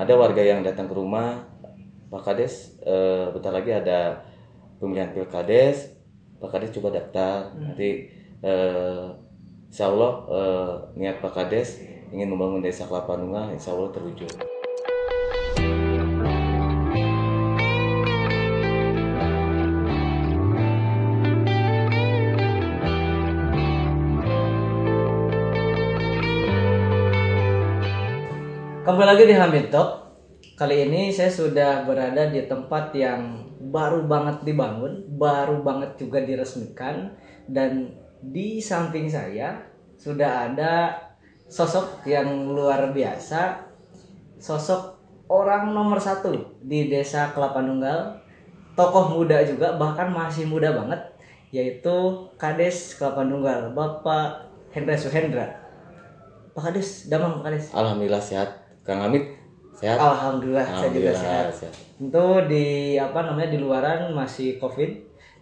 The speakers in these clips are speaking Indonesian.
ada warga yang datang ke rumah Pak Kades eh, bentar lagi ada pemilihan pilkades Pak Kades coba daftar nanti eh, Insya Allah eh, niat Pak Kades ingin membangun desa Kelapa Nunggal Insya Allah terwujud. Kembali lagi di Hamid Talk. Kali ini saya sudah berada di tempat yang baru banget dibangun, baru banget juga diresmikan dan di samping saya sudah ada sosok yang luar biasa, sosok orang nomor satu di desa Kelapa Nunggal, tokoh muda juga bahkan masih muda banget, yaitu Kades Kelapa Nunggal, Bapak Hendra Suhendra. Pak Kades, damang Pak Kades. Alhamdulillah sehat. Kang Amit sehat. Alhamdulillah, saya juga Alhamdulillah sehat. Tentu di apa namanya di luaran masih Covid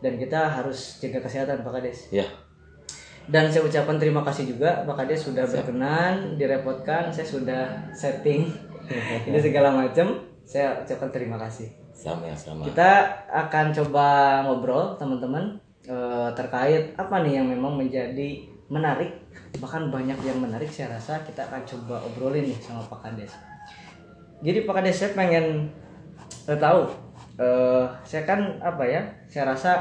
dan kita harus jaga kesehatan Pak Kades. Ya, Dan saya ucapkan terima kasih juga Pak Kades sudah berkenan, direpotkan, saya sudah setting ini segala macam. Saya ucapkan terima kasih. sama sama. Kita akan coba ngobrol teman-teman eh, terkait apa nih yang memang menjadi menarik bahkan banyak yang menarik saya rasa kita akan coba obrolin nih sama Pak Kades. Jadi Pak Kades saya pengen eh, tahu eh, saya kan apa ya saya rasa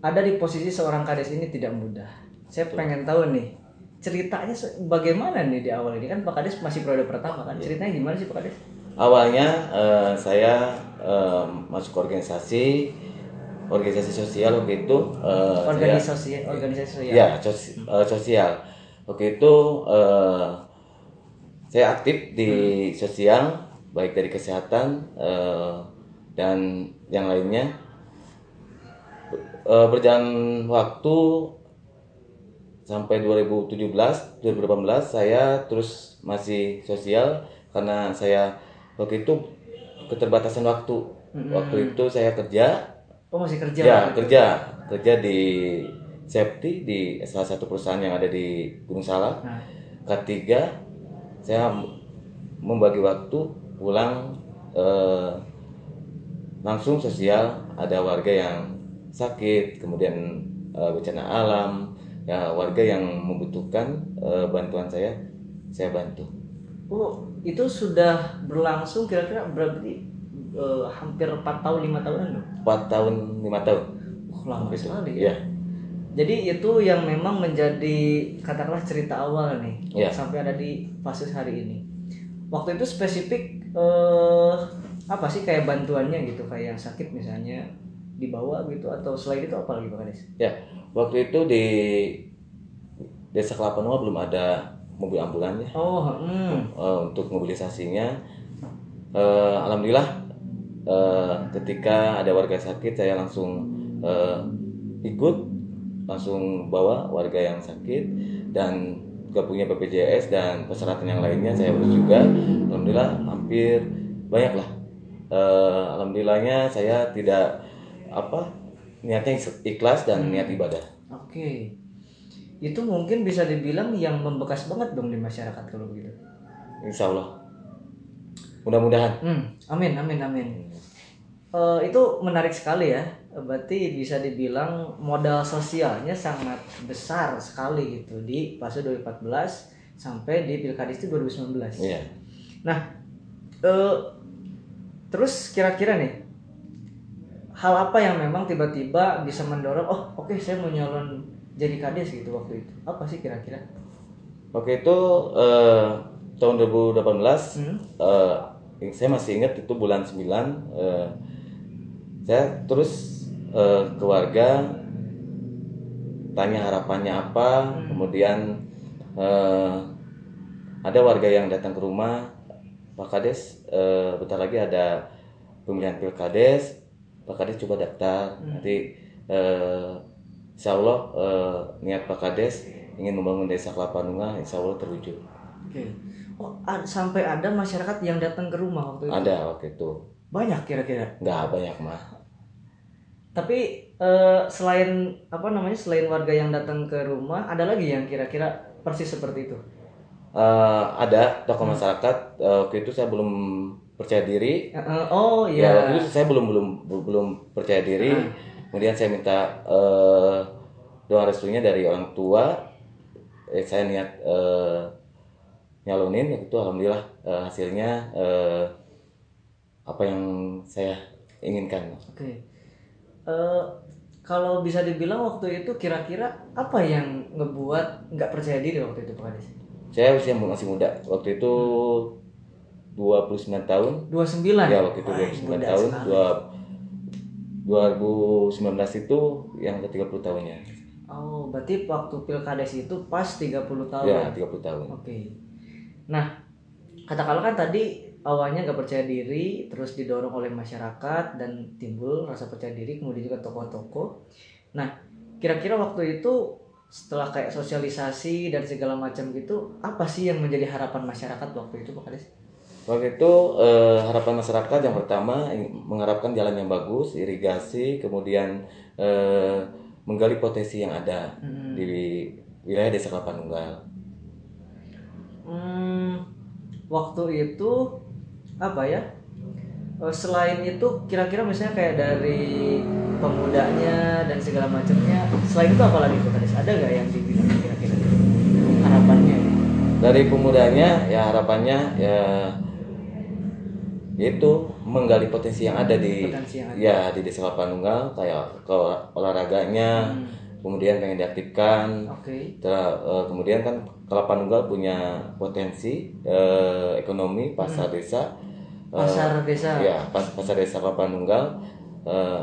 ada di posisi seorang Kades ini tidak mudah. Saya pengen tahu nih ceritanya bagaimana nih di awal ini kan Pak Kades masih periode pertama kan ceritanya gimana sih Pak Kades? Awalnya eh, saya eh, masuk organisasi organisasi sosial waktu itu eh, saya- Organisasi organisasi sosial. ya sos- eh, sosial. Waktu itu eh, saya aktif di sosial baik dari kesehatan eh, dan yang lainnya. Eh, berjalan waktu sampai 2017 2018 saya terus masih sosial karena saya waktu itu keterbatasan waktu. Waktu itu saya kerja Oh masih kerja? ya kerja. Kerja di safety di salah satu perusahaan yang ada di Gunung Salak. Nah, ketiga saya membagi waktu pulang eh, langsung sosial. Ada warga yang sakit kemudian eh, bencana alam. Ya warga yang membutuhkan eh, bantuan saya saya bantu. Oh itu sudah berlangsung kira-kira berarti eh, hampir 4 tahun lima tahunan loh. 4 tahun lima tahun Oh, lama sekali ya. ya Jadi itu yang memang menjadi katakanlah cerita awal nih Iya. sampai ada di fase hari ini. Waktu itu spesifik eh apa sih kayak bantuannya gitu kayak yang sakit misalnya dibawa gitu atau selain itu apa lagi Pak Kades? Ya, waktu itu di Desa Kelapa Nunggal belum ada mobil ambulannya Oh, hmm. Eh, untuk mobilisasinya. eh, Alhamdulillah eh, ketika ada warga sakit saya langsung eh, ikut, langsung bawa warga yang sakit dan gak punya BPJS dan persyaratan yang lainnya saya urus juga. Alhamdulillah hampir banyak lah. Eh, Alhamdulillahnya saya tidak apa niatnya ikhlas dan niat ibadah. Oke. Itu mungkin bisa dibilang yang membekas banget dong di masyarakat kalau begitu. Insya Allah. Mudah-mudahan. Hmm, amin, amin, amin. Eh, itu menarik sekali ya. Berarti bisa dibilang modal sosialnya sangat besar sekali gitu di fase 2014 sampai di Pilkades itu 2019. Iya. Nah, eh, terus kira-kira nih hal apa yang memang tiba-tiba bisa mendorong oh oke saya mau nyalon jadi kades gitu waktu itu apa sih kira-kira? Waktu itu eh, tahun 2018 Hmm? Eh, saya masih ingat itu bulan 9 eh, saya terus eh, ke warga tanya harapannya apa kemudian eh, ada warga yang datang ke rumah Pak Kades eh, bentar lagi ada pemilihan pilkades Pak Kades coba daftar. Nanti eh, Insya Allah eh, niat Pak Kades ingin membangun desa Kelapa Nunggal Insya Allah terwujud. Oke. Oh, sampai ada masyarakat yang datang ke rumah waktu itu. ada waktu itu. Banyak kira-kira. nggak banyak mah. Tapi eh, selain apa namanya selain warga yang datang ke rumah, ada lagi yang kira-kira persis seperti itu. eh, ada tokoh masyarakat eh, waktu itu saya belum percaya diri. Eh, oh ya waktu iya itu saya belum belum belum percaya diri. Kemudian saya minta eh, doa restunya dari orang tua. Eh, saya niat eh, nyalonin waktu itu alhamdulillah eh, hasilnya eh, apa yang saya inginkan. Oke. Eh, kalau bisa dibilang waktu itu kira-kira apa yang ngebuat nggak percaya diri waktu itu Pak Kades saya usia masih muda. Waktu itu 29 tahun. 29 ya waktu itu Wah, 29 muda tahun. dua 2019 itu yang ke 30 tahunnya. Oh berarti waktu pilkades itu pas 30 tahun ya 30 tahun. Oke. Nah, katakanlah kan tadi awalnya nggak percaya diri, terus didorong oleh masyarakat dan timbul rasa percaya diri, kemudian juga tokoh-tokoh. Nah, kira-kira waktu itu setelah kayak sosialisasi dan segala macam gitu, apa sih yang menjadi harapan masyarakat waktu itu, Pak Kades? Waktu itu eh, harapan masyarakat yang pertama mengharapkan jalan yang bagus, irigasi, kemudian eh, menggali potensi yang ada Hmm. di wilayah Desa Kelapa Nunggal. Waktu itu apa ya? Eh, Selain itu, kira-kira misalnya kayak dari pemudanya dan segala macamnya, selain itu apa lagi Kades? Ada nggak yang dibilang kira-kira harapannya? Dari pemudanya ya harapannya ya yaitu menggali potensi yang ada di Potensi yang ada. ya di Desa Kelapa Nunggal kayak ke olahraganya, Hmm, kemudian pengen diaktifkan. Oke. Ter- eh, kemudian kan Kelapa Nunggal punya potensi eh, ekonomi pasar desa. Eh, Pasar desa. ya pas pasar desa Kelapa Nunggal eh,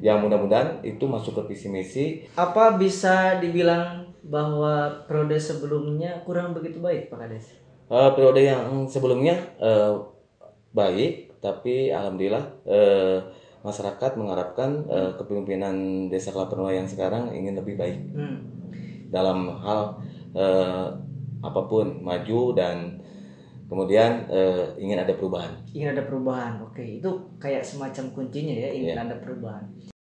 yang mudah-mudahan itu masuk ke visi misi Apa bisa dibilang bahwa periode sebelumnya kurang begitu baik, Pak Kades? Eh, periode yang sebelumnya eh, baik tapi alhamdulillah eh, masyarakat mengharapkan eh, kepemimpinan desa Kelapa yang sekarang ingin lebih baik Hmm. dalam hal eh, apa pun maju dan kemudian eh, ingin ada perubahan Ingin ada perubahan. Oke, itu kayak semacam kuncinya ya, ingin Iya. ada perubahan.